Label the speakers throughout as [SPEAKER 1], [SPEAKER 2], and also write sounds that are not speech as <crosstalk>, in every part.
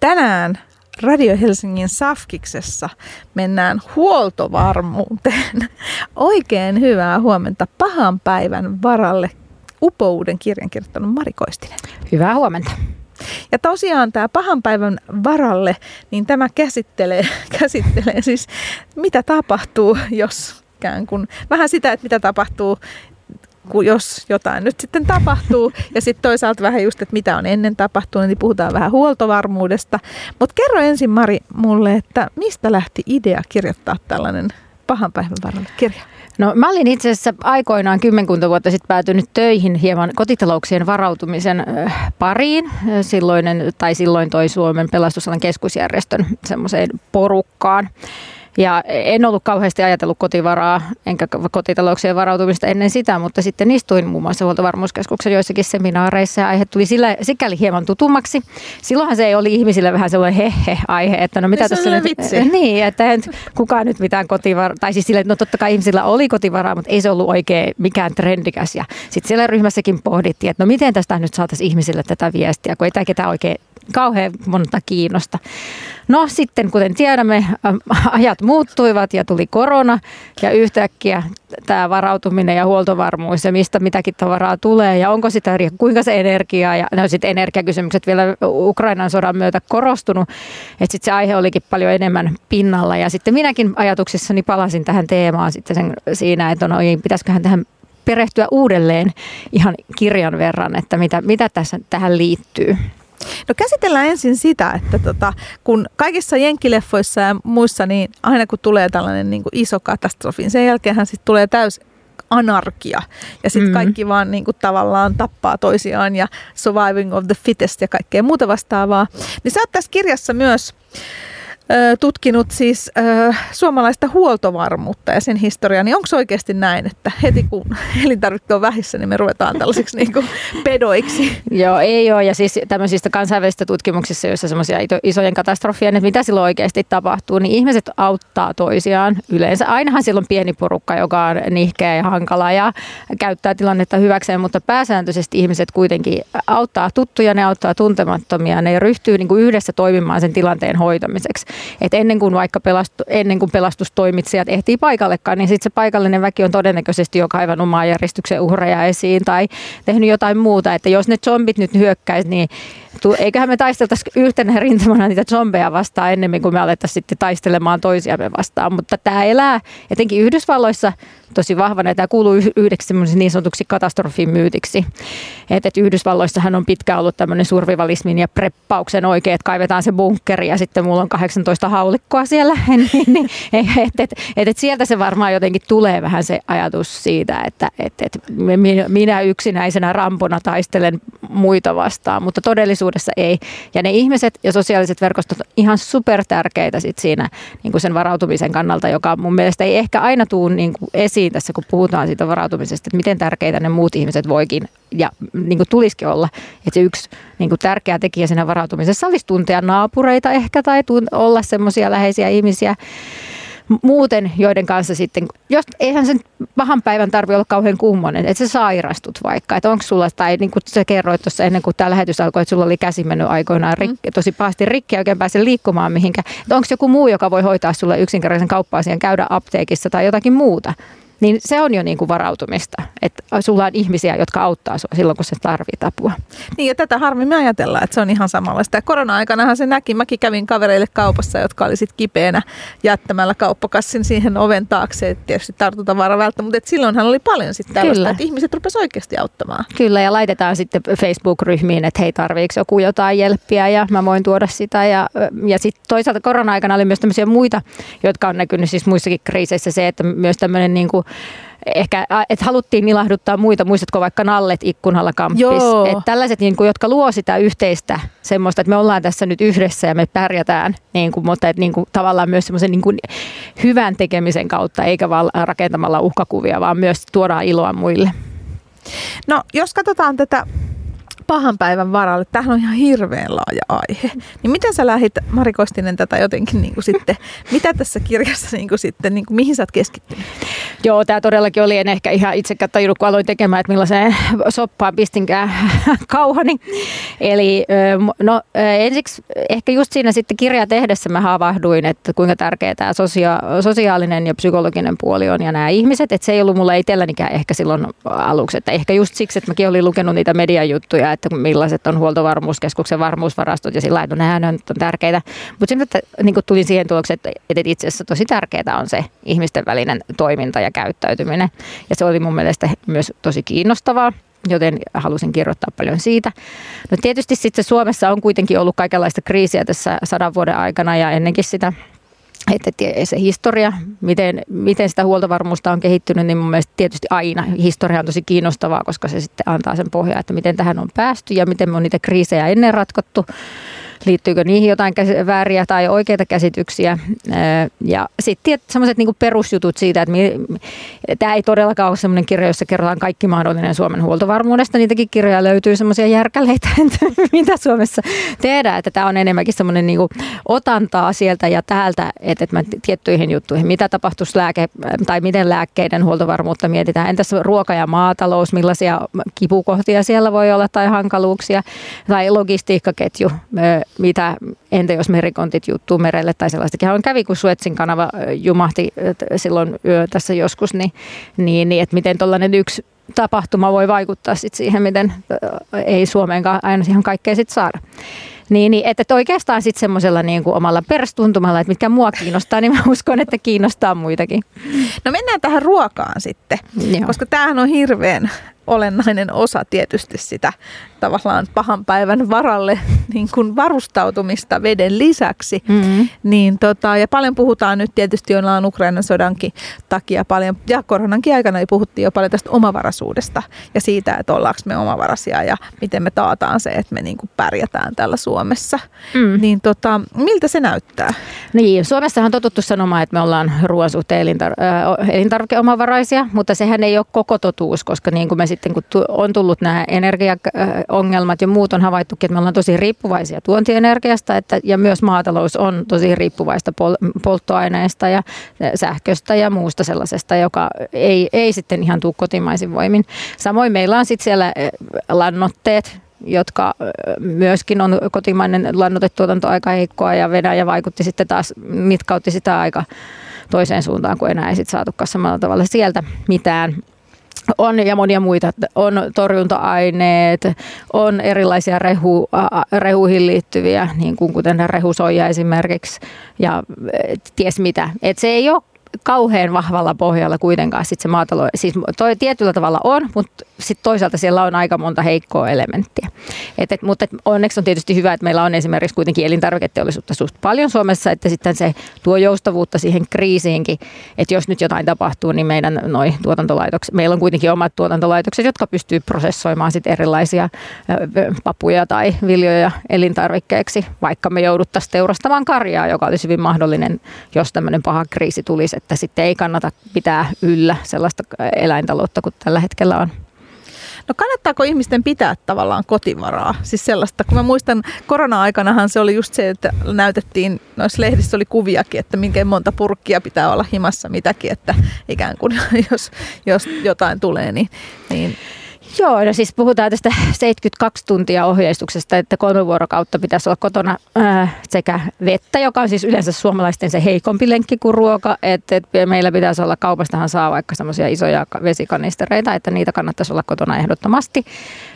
[SPEAKER 1] tänään Radio Helsingin Safkiksessa mennään huoltovarmuuteen. Oikein hyvää huomenta pahan päivän varalle upouden kirjan kirjoittanut Mari Koistinen.
[SPEAKER 2] Hyvää huomenta.
[SPEAKER 1] Ja tosiaan tämä pahan päivän varalle, niin tämä käsittelee, <laughs> käsittelee siis mitä tapahtuu, jos kun vähän sitä, että mitä tapahtuu, jos jotain nyt sitten tapahtuu. Ja sitten toisaalta vähän just, että mitä on ennen tapahtunut, niin puhutaan vähän huoltovarmuudesta. Mutta kerro ensin Mari mulle, että mistä lähti idea kirjoittaa tällainen pahan päivän varalle kirja?
[SPEAKER 2] No mä olin itse asiassa aikoinaan kymmenkunta vuotta sitten päätynyt töihin hieman kotitalouksien varautumisen pariin. Silloinen, tai silloin toi Suomen pelastusalan keskusjärjestön semmoiseen porukkaan. Ja en ollut kauheasti ajatellut kotivaraa enkä kotitalouksien varautumista ennen sitä, mutta sitten istuin muun muassa huoltovarmuuskeskuksen joissakin seminaareissa ja aihe tuli sillä, sikäli hieman tutummaksi. Silloinhan se ei oli ihmisille vähän sellainen hehe-aihe, että no mitä
[SPEAKER 1] niin
[SPEAKER 2] tässä
[SPEAKER 1] nyt... Vitsi. <laughs>
[SPEAKER 2] Niin, että en kukaan nyt mitään kotivaraa, tai siis sille, no totta kai ihmisillä oli kotivaraa, mutta ei se ollut oikein mikään trendikäs. Ja sitten siellä ryhmässäkin pohdittiin, että no miten tästä nyt saataisiin ihmisille tätä viestiä, kun ei tämä ketään oikein kauhean monta kiinnosta. No sitten, kuten tiedämme, ajat muuttuivat ja tuli korona ja yhtäkkiä tämä varautuminen ja huoltovarmuus ja mistä mitäkin tavaraa tulee ja onko sitä, kuinka se energia ja no sitten energiakysymykset vielä Ukrainan sodan myötä korostunut, että sitten se aihe olikin paljon enemmän pinnalla ja sitten minäkin ajatuksissani palasin tähän teemaan sitten sen, siinä, että no ei, pitäisiköhän tähän perehtyä uudelleen ihan kirjan verran, että mitä, mitä tässä tähän liittyy.
[SPEAKER 1] No käsitellään ensin sitä, että tota, kun kaikissa jenkkileffoissa ja muissa, niin aina kun tulee tällainen niin kuin iso katastrofi, niin sen jälkeenhän sitten tulee täys anarkia. Ja sitten mm. kaikki vaan niin kuin, tavallaan tappaa toisiaan ja surviving of the fittest ja kaikkea muuta vastaavaa. Niin sä oot tässä kirjassa myös tutkinut siis suomalaista huoltovarmuutta ja sen historiaa, niin onko oikeasti näin, että heti kun <laughs> elintarvikkeet on vähissä, niin me ruvetaan tällaisiksi <laughs> niin kuin pedoiksi?
[SPEAKER 2] Joo, ei ole. Ja siis tämmöisistä kansainvälisistä tutkimuksissa, joissa semmoisia isojen katastrofien, että mitä silloin oikeasti tapahtuu, niin ihmiset auttaa toisiaan yleensä. Ainahan silloin pieni porukka, joka on nihkeä ja hankala ja käyttää tilannetta hyväkseen, mutta pääsääntöisesti ihmiset kuitenkin auttaa tuttuja, ne auttaa tuntemattomia, ne ryhtyy niin kuin yhdessä toimimaan sen tilanteen hoitamiseksi. Et ennen kuin vaikka pelastu, ennen kuin pelastustoimitsijat ehtii paikallekaan, niin sitten se paikallinen väki on todennäköisesti jo kaivan omaa järjestyksen uhreja esiin tai tehnyt jotain muuta. Että jos ne zombit nyt hyökkäisi, niin eiköhän me taisteltaisi yhtenä rintamana niitä zombeja vastaan ennemmin kuin me alettaisiin sitten taistelemaan toisiamme vastaan. Mutta tämä elää etenkin Yhdysvalloissa tosi vahvana. Tämä kuuluu yhdeksi niin sanotuksi katastrofimyytiksi. Että et Yhdysvalloissahan on pitkään ollut tämmöinen survivalismin ja preppauksen oikein, että kaivetaan se bunkkeri ja sitten mulla on 18 haulikkoa siellä. <laughs> niin, niin, et, et, et, et sieltä se varmaan jotenkin tulee vähän se ajatus siitä, että et, et minä yksinäisenä rampona taistelen muita vastaan, mutta todellisuudessa ei. Ja ne ihmiset ja sosiaaliset verkostot on ihan super tärkeitä sit siinä niin kuin sen varautumisen kannalta, joka mun mielestä ei ehkä aina tule niin kuin esiin tässä, kun puhutaan siitä varautumisesta, että miten tärkeitä ne muut ihmiset voikin ja niin kuin tulisikin olla. Että se yksi niin kuin tärkeä tekijä siinä varautumisessa olisi tuntea naapureita ehkä tai olla semmoisia läheisiä ihmisiä, muuten, joiden kanssa sitten, jos eihän sen pahan päivän tarvi olla kauhean kummonen, että sä sairastut vaikka, että onko sulla, tai niin kuin sä kerroit tuossa ennen kuin tämä lähetys alkoi, että sulla oli käsi mennyt aikoinaan rikki, mm. tosi pahasti rikki ja oikein pääse liikkumaan mihinkään, onko joku muu, joka voi hoitaa sulle yksinkertaisen kauppa-asian, käydä apteekissa tai jotakin muuta niin se on jo niin kuin varautumista, että sulla on ihmisiä, jotka auttaa sinua silloin, kun sä tarvit apua.
[SPEAKER 1] Niin ja tätä harvemmin ajatellaan, että se on ihan samanlaista. Ja korona-aikanahan se näki, mäkin kävin kavereille kaupassa, jotka oli sitten kipeänä jättämällä kauppakassin siihen oven taakse, että tietysti tartuntavaara välttä, mutta et silloinhan oli paljon sitten tällaista, Kyllä. että ihmiset rupesivat oikeasti auttamaan.
[SPEAKER 2] Kyllä ja laitetaan sitten Facebook-ryhmiin, että hei tarviiko joku jotain jelppiä ja mä voin tuoda sitä ja, ja sitten toisaalta korona-aikana oli myös tämmöisiä muita, jotka on näkynyt siis muissakin kriiseissä se, että myös tämmöinen niin kuin ehkä, että haluttiin ilahduttaa muita, muistatko vaikka Nallet ikkunalla kamppis. Että tällaiset, niin kuin, jotka luo sitä yhteistä semmoista, että me ollaan tässä nyt yhdessä ja me pärjätään, niin kuin, mutta että, niin kuin, tavallaan myös semmoisen niin kuin, hyvän tekemisen kautta, eikä vaan rakentamalla uhkakuvia, vaan myös tuodaan iloa muille.
[SPEAKER 1] No jos katsotaan tätä pahan päivän varalle. Tämähän on ihan hirveän laaja aihe. Niin miten sä lähdit, Mari Kostinen, tätä jotenkin niin kuin sitten, <laughs> mitä tässä kirjassa niin kuin sitten, niin kuin, mihin sä oot keskittynyt?
[SPEAKER 2] Joo, tämä todellakin oli, en ehkä ihan itsekään tajunnut, kun aloin tekemään, että millaiseen soppaan pistinkään <laughs> kauhani. Eli no ensiksi ehkä just siinä sitten kirja tehdessä mä havahduin, että kuinka tärkeää tämä sosia- sosiaalinen ja psykologinen puoli on ja nämä ihmiset, että se ei ollut mulla itsellänikään ehkä silloin aluksi, että ehkä just siksi, että mäkin olin lukenut niitä mediajuttuja, että millaiset on huoltovarmuuskeskuksen varmuusvarastot ja sillä lailla, nehän on tärkeitä. Mutta sitten että, niin tulin siihen tulokseen, että, että itse asiassa tosi tärkeää on se ihmisten välinen toiminta ja käyttäytyminen. Ja se oli mun mielestä myös tosi kiinnostavaa joten halusin kirjoittaa paljon siitä. No tietysti sitten Suomessa on kuitenkin ollut kaikenlaista kriisiä tässä sadan vuoden aikana ja ennenkin sitä että se historia, miten, miten sitä huoltovarmuusta on kehittynyt, niin mun mielestä tietysti aina historia on tosi kiinnostavaa, koska se sitten antaa sen pohjaa, että miten tähän on päästy ja miten me on niitä kriisejä ennen ratkottu liittyykö niihin jotain vääriä tai oikeita käsityksiä. Ja sitten semmoiset niin perusjutut siitä, että tämä ei todellakaan ole semmoinen kirja, jossa kerrotaan kaikki mahdollinen Suomen huoltovarmuudesta. Niitäkin kirjoja löytyy semmoisia järkäleitä, <laughs> mitä Suomessa tehdään. Että tämä on enemmänkin semmoinen niin otantaa sieltä ja täältä, että, että mä tiettyihin juttuihin, mitä tapahtuisi lääke, tai miten lääkkeiden huoltovarmuutta mietitään. Entäs ruoka ja maatalous, millaisia kipukohtia siellä voi olla tai hankaluuksia, tai logistiikkaketju, mitä, entä jos merikontit juttuu merelle tai sellaistakin. On kävi, kun Suetsin kanava jumahti silloin tässä joskus, niin, niin, niin että miten tuollainen yksi tapahtuma voi vaikuttaa sit siihen, miten ei Suomeenkaan aina ihan kaikkea sit saada. Niin, niin että oikeastaan sitten semmoisella niin kuin omalla perstuntumalla, että mitkä mua kiinnostaa, niin mä uskon, että kiinnostaa muitakin.
[SPEAKER 1] No mennään tähän ruokaan sitten, Joo. koska tämähän on hirveän olennainen osa tietysti sitä tavallaan pahan päivän varalle <laughs> niin kuin varustautumista veden lisäksi. Mm-hmm. Niin tota, ja paljon puhutaan nyt tietysti ollaan Ukrainan sodankin takia paljon, ja koronankin aikana puhuttiin jo paljon tästä omavaraisuudesta ja siitä, että ollaanko me omavaraisia ja miten me taataan se, että me niin kuin pärjätään täällä Suomessa. Mm. Niin tota, miltä se näyttää?
[SPEAKER 2] Niin, Suomessahan on totuttu sanomaan, että me ollaan ruoan suhteen elintar- äh, elintarvikeomavaraisia, mutta sehän ei ole koko totuus, koska niin kuin me sitten kun on tullut nämä energiaongelmat ja muut on havaittukin, että me ollaan tosi riippuvaisia tuontienergiasta että, ja myös maatalous on tosi riippuvaista pol- polttoaineista ja sähköstä ja muusta sellaisesta, joka ei, ei sitten ihan tule kotimaisin voimin. Samoin meillä on sitten siellä eh, lannotteet, jotka eh, myöskin on kotimainen lannotetuotanto aika heikkoa ja Venäjä vaikutti sitten taas, mitkautti sitä aika toiseen suuntaan, kun enää ei sitten saatukaan samalla tavalla sieltä mitään on ja monia muita. On torjunta-aineet, on erilaisia rehu, rehuihin liittyviä, niin kuin kuten rehusoija esimerkiksi ja ties mitä. Et se ei ole kauhean vahvalla pohjalla kuitenkaan sit se maatalo, siis toi tietyllä tavalla on, mutta sitten toisaalta siellä on aika monta heikkoa elementtiä. Et, et, mutta et onneksi on tietysti hyvä, että meillä on esimerkiksi kuitenkin elintarviketeollisuutta suht paljon Suomessa, että sitten se tuo joustavuutta siihen kriisiinkin, että jos nyt jotain tapahtuu, niin meidän noi tuotantolaitokset, meillä on kuitenkin omat tuotantolaitokset, jotka pystyy prosessoimaan sit erilaisia papuja tai viljoja elintarvikkeeksi, vaikka me jouduttaisiin teurastamaan karjaa, joka olisi hyvin mahdollinen, jos tämmöinen paha kriisi tulisi, että sitten ei kannata pitää yllä sellaista eläintaloutta kuin tällä hetkellä on.
[SPEAKER 1] No kannattaako ihmisten pitää tavallaan kotivaraa? Siis sellaista, kun mä muistan korona-aikanahan se oli just se, että näytettiin, noissa lehdissä oli kuviakin, että minkä monta purkkia pitää olla himassa mitäkin, että ikään kuin <laughs> jos, jos jotain tulee, niin, niin
[SPEAKER 2] Joo, no siis puhutaan tästä 72 tuntia ohjeistuksesta, että kolme vuorokautta pitäisi olla kotona ää, sekä vettä, joka on siis yleensä suomalaisten se heikompi lenkki kuin ruoka, että, että meillä pitäisi olla, kaupastahan saa vaikka semmoisia isoja vesikanistereita, että niitä kannattaisi olla kotona ehdottomasti.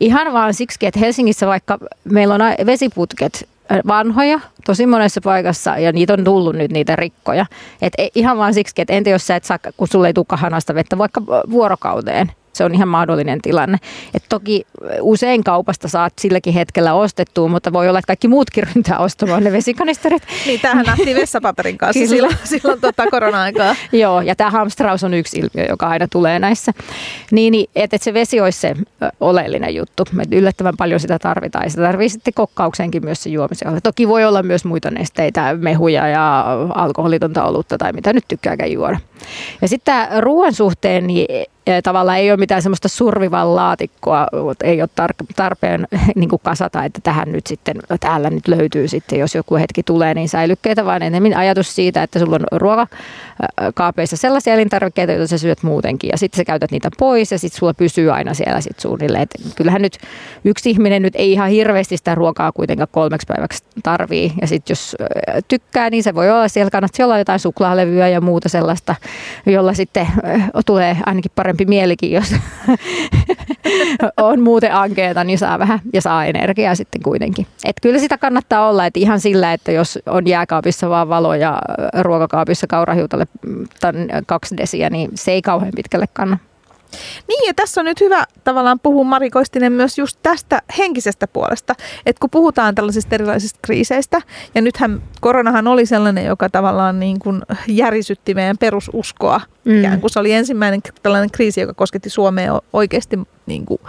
[SPEAKER 2] Ihan vaan siksi, että Helsingissä vaikka meillä on vesiputket vanhoja tosi monessa paikassa ja niitä on tullut nyt niitä rikkoja. Et e, ihan vaan siksi, että entä jos sä et saa, kun sulle ei tule kahanasta vettä vaikka vuorokauteen, se on ihan mahdollinen tilanne. Et toki usein kaupasta saat silläkin hetkellä ostettua, mutta voi olla, että kaikki muutkin ryntää ostamaan ne vesikanisterit. <laughs>
[SPEAKER 1] niin, tämähän nähtiin vessapaperin kanssa silloin, silloin tota korona-aikaa. <laughs>
[SPEAKER 2] Joo, ja tämä hamstraus on yksi ilmiö, joka aina tulee näissä. Niin, niin että et se vesi olisi se oleellinen juttu. Me yllättävän paljon sitä tarvitaan ja sitä tarvii sitten kokkaukseenkin myös se juomiseen. Toki voi olla myös muita nesteitä, mehuja ja alkoholitonta olutta tai mitä nyt tykkääkään juoda. Ja sitten ruoan suhteen, niin tavallaan ei ole mitään semmoista survivan laatikkoa, ei ole tarpeen <laughs> niin kuin kasata, että tähän nyt sitten, täällä nyt löytyy sitten, jos joku hetki tulee, niin säilykkeitä, vaan enemmän ajatus siitä, että sulla on ruokakaapeissa sellaisia elintarvikkeita, joita sä syöt muutenkin, ja sitten sä käytät niitä pois, ja sitten sulla pysyy aina siellä sitten suunnilleen. Et kyllähän nyt yksi ihminen nyt ei ihan hirveästi sitä ruokaa kuitenkaan kolmeksi päiväksi tarvii, ja sitten jos tykkää, niin se voi olla, siellä kannattaa olla jotain suklaalevyä ja muuta sellaista, jolla sitten tulee ainakin parempi mielikin, jos <laughs> on muuten ankeeta, niin saa vähän ja saa energiaa sitten kuitenkin. Et kyllä sitä kannattaa olla, että ihan sillä, että jos on jääkaapissa vaan valo ja ruokakaapissa kaurahiutalle kaksi desiä, niin se ei kauhean pitkälle kanna.
[SPEAKER 1] Niin ja tässä on nyt hyvä tavallaan puhua Mari Koistinen myös just tästä henkisestä puolesta, että kun puhutaan tällaisista erilaisista kriiseistä ja nythän koronahan oli sellainen, joka tavallaan niin kuin järisytti meidän perususkoa, mm. ikään kuin se oli ensimmäinen tällainen kriisi, joka kosketti Suomea oikeasti niin kuin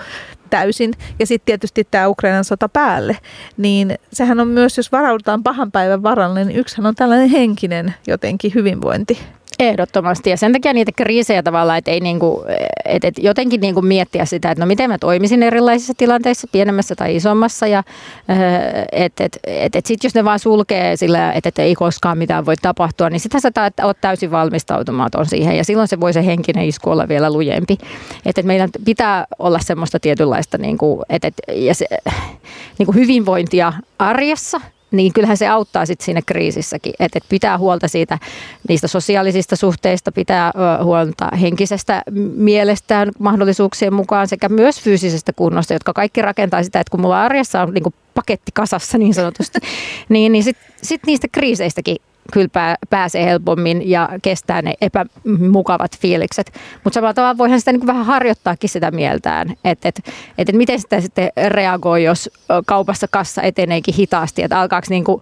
[SPEAKER 1] täysin. Ja sitten tietysti tämä Ukrainan sota päälle. Niin sehän on myös, jos varaudutaan pahan päivän varalle, niin yksihän on tällainen henkinen jotenkin hyvinvointi.
[SPEAKER 2] Ehdottomasti. Ja sen takia niitä kriisejä tavallaan, että ei niinku, et, et jotenkin niinku miettiä sitä, että no miten mä toimisin erilaisissa tilanteissa, pienemmässä tai isommassa. Ja että et, et, et sitten jos ne vaan sulkee sillä, että et ei koskaan mitään voi tapahtua, niin sittenhän sä oot täysin valmistautumaton siihen. Ja silloin se voi se henkinen isku olla vielä lujempi. Että et meidän pitää olla semmoista tietynlaista niinku, et, et, ja se, niinku hyvinvointia arjessa niin kyllähän se auttaa sitten siinä kriisissäkin, että et pitää huolta siitä niistä sosiaalisista suhteista, pitää huolta henkisestä mielestään mahdollisuuksien mukaan sekä myös fyysisestä kunnosta, jotka kaikki rakentaa sitä, että kun mulla arjessa on niin paketti kasassa niin sanotusti, <laughs> niin, niin sitten sit niistä kriiseistäkin kyllä pää, pääsee helpommin ja kestää ne epämukavat fiilikset. Mutta samalla tavalla voihan sitä niin vähän harjoittaakin sitä mieltään, että et, et, et miten sitä sitten reagoi, jos kaupassa kassa eteneekin hitaasti, että alkaako niin <laughs> kuin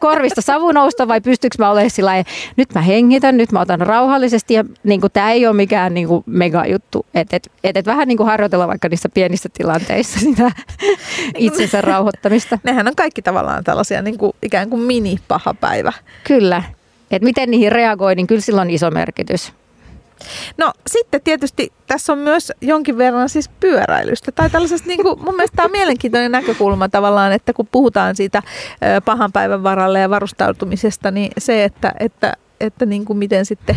[SPEAKER 2] korvista savu nousta vai pystyykö mä olemaan sillä nyt mä hengitän, nyt mä otan rauhallisesti ja niin kuin, tämä ei ole mikään niin kuin mega juttu. Että et, et, et vähän niin kuin harjoitella vaikka niissä pienissä tilanteissa sitä <laughs> itsensä rauhoittamista.
[SPEAKER 1] Nehän on kaikki tavallaan tällaisia niin kuin, ikään kuin mini-paha päivä päivä.
[SPEAKER 2] Kyllä. Et miten niihin reagoi, niin kyllä sillä on iso merkitys.
[SPEAKER 1] No sitten tietysti tässä on myös jonkin verran siis pyöräilystä. Tai tällaisesta niin kuin, mun mielestä tämä on mielenkiintoinen näkökulma tavallaan, että kun puhutaan siitä pahan päivän varalle ja varustautumisesta, niin se, että, että että niin kuin miten sitten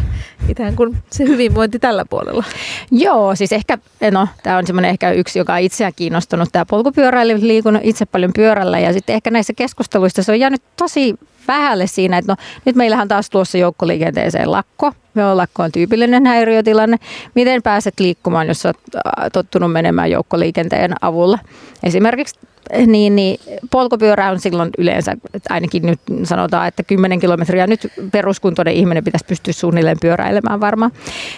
[SPEAKER 1] ikään kuin se hyvinvointi tällä puolella?
[SPEAKER 2] Joo, siis ehkä, no tämä on semmoinen ehkä yksi, joka on itseä kiinnostunut, tämä polkupyöräily, liikun itse paljon pyörällä ja sitten ehkä näissä keskusteluissa se on jäänyt tosi vähälle siinä, että no nyt meillähän taas tuossa joukkoliikenteeseen lakko. Lakko on tyypillinen häiriötilanne. Miten pääset liikkumaan, jos olet tottunut menemään joukkoliikenteen avulla? Esimerkiksi niin, niin polkupyörä on silloin yleensä, ainakin nyt sanotaan, että 10 kilometriä nyt peruskuntoinen ihminen pitäisi pystyä suunnilleen pyöräilemään varmaan.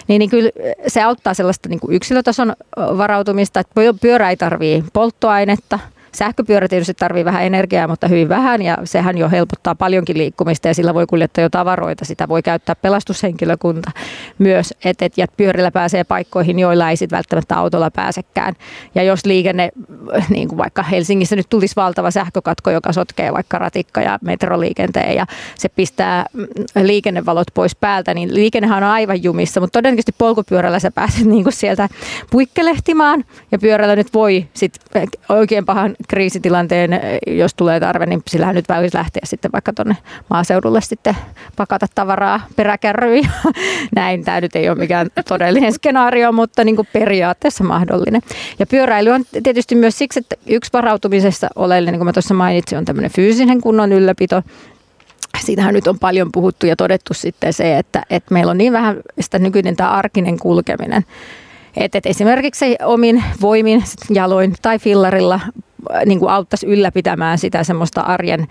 [SPEAKER 2] Niin, niin kyllä se auttaa sellaista niin kuin yksilötason varautumista, että pyörä ei tarvitse polttoainetta – Sähköpyörä tietysti tarvii vähän energiaa, mutta hyvin vähän ja sehän jo helpottaa paljonkin liikkumista ja sillä voi kuljettaa jo tavaroita. Sitä voi käyttää pelastushenkilökunta myös, että et, ja pyörillä pääsee paikkoihin, joilla ei sitten välttämättä autolla pääsekään. Ja jos liikenne, niin kuin vaikka Helsingissä nyt tulisi valtava sähkökatko, joka sotkee vaikka ratikka- ja metroliikenteen ja se pistää mm, liikennevalot pois päältä, niin liikennehän on aivan jumissa, mutta todennäköisesti polkupyörällä sä pääset <laughs> niin kuin sieltä puikkelehtimaan ja pyörällä nyt voi sitten oikein pahan kriisitilanteen, jos tulee tarve, niin sillähän nyt voisi lähteä sitten vaikka tuonne maaseudulle sitten pakata tavaraa peräkärryihin. <laughs> Näin, tämä nyt ei ole mikään todellinen skenaario, mutta niin kuin periaatteessa mahdollinen. Ja pyöräily on tietysti myös siksi, että yksi varautumisessa oleellinen, niin kuin mä tuossa mainitsin, on tämmöinen fyysinen kunnon ylläpito. Siitähän nyt on paljon puhuttu ja todettu sitten se, että, että meillä on niin vähän sitä nykyinen tämä arkinen kulkeminen, että, että esimerkiksi omin voimin, jaloin tai fillarilla niin kuin auttaisi ylläpitämään sitä semmoista arjen,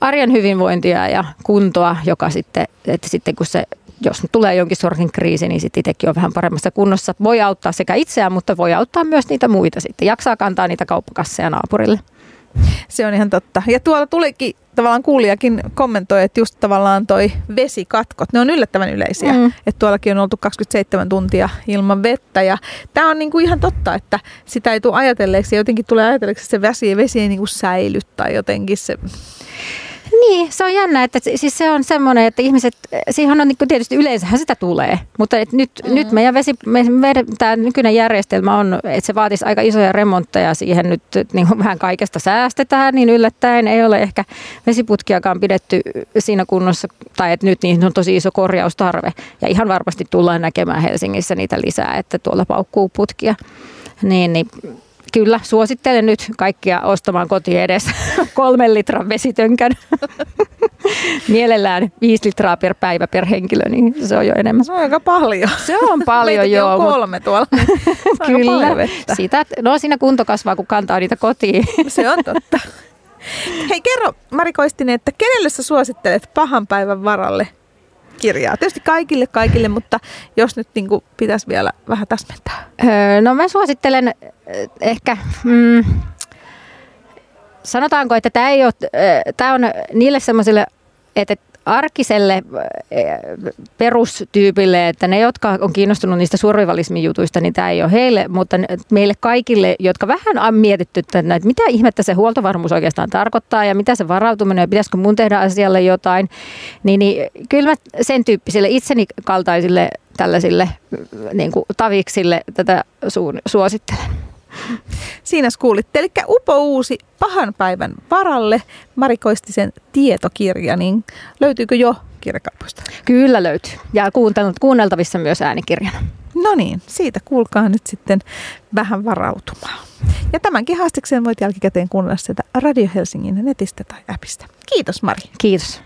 [SPEAKER 2] arjen hyvinvointia ja kuntoa, joka sitten, että sitten kun se jos tulee jonkin sortin kriisi, niin sitten itsekin on vähän paremmassa kunnossa. Voi auttaa sekä itseään, mutta voi auttaa myös niitä muita sitten. Jaksaa kantaa niitä kauppakasseja naapurille.
[SPEAKER 1] Se on ihan totta. Ja tuolla tulikin tavallaan kuulijakin kommentoi, että just tavallaan toi vesikatkot, ne on yllättävän yleisiä. Mm. Että tuollakin on oltu 27 tuntia ilman vettä ja tämä on niinku ihan totta, että sitä ei tule ajatelleeksi ja jotenkin tulee ajatelleeksi, että se vesi, vesi ei niinku säily tai jotenkin se...
[SPEAKER 2] Niin, se on jännä, että siis se on semmoinen, että ihmiset, siihen on niin tietysti yleensähän sitä tulee, mutta et nyt, mm. nyt meidän vesi, me, meidän, tämä nykyinen järjestelmä on, että se vaatisi aika isoja remontteja siihen nyt niin vähän kaikesta säästetään, niin yllättäen ei ole ehkä vesiputkiakaan pidetty siinä kunnossa, tai että nyt niin on tosi iso korjaustarve ja ihan varmasti tullaan näkemään Helsingissä niitä lisää, että tuolla paukkuu putkia. Niin, niin Kyllä, suosittelen nyt kaikkia ostamaan koti edes <laughs> kolmen litran vesitönkän. <laughs> Mielellään viisi litraa per päivä per henkilö, niin se on jo enemmän.
[SPEAKER 1] Se on aika paljon.
[SPEAKER 2] Se on paljon, joo.
[SPEAKER 1] on kolme tuolla. <laughs>
[SPEAKER 2] Kyllä. Sitä, no siinä kunto kasvaa, kun kantaa niitä kotiin.
[SPEAKER 1] se on totta. Hei kerro Mari Koistinen, että kenelle sä suosittelet pahan päivän varalle kirjaa. Tietysti kaikille kaikille, mutta jos nyt niin kuin pitäisi vielä vähän täsmentää.
[SPEAKER 2] Öö, no mä suosittelen ehkä... Mm, sanotaanko, että tämä, ei ole, tämä on niille semmoisille, että arkiselle eh, perustyypille, että ne, jotka on kiinnostunut niistä survivalismin jutuista, niin tämä ei ole heille, mutta meille kaikille, jotka vähän on mietitty, että mitä ihmettä se huoltovarmuus oikeastaan tarkoittaa ja mitä se varautuminen ja pitäisikö mun tehdä asialle jotain, niin, niin kyllä mä sen tyyppisille itseni kaltaisille tällaisille niin kuin taviksille tätä suosittelen.
[SPEAKER 1] Siinä kuulitte. Eli upo uusi pahan päivän varalle Mari Koistisen tietokirja, niin löytyykö jo kirjakaupoista?
[SPEAKER 2] Kyllä löytyy. Ja kuunneltavissa myös äänikirjana.
[SPEAKER 1] No niin, siitä kuulkaa nyt sitten vähän varautumaan. Ja tämänkin haastikseen voit jälkikäteen kuunnella sitä Radio Helsingin netistä tai appista. Kiitos Mari.
[SPEAKER 2] Kiitos.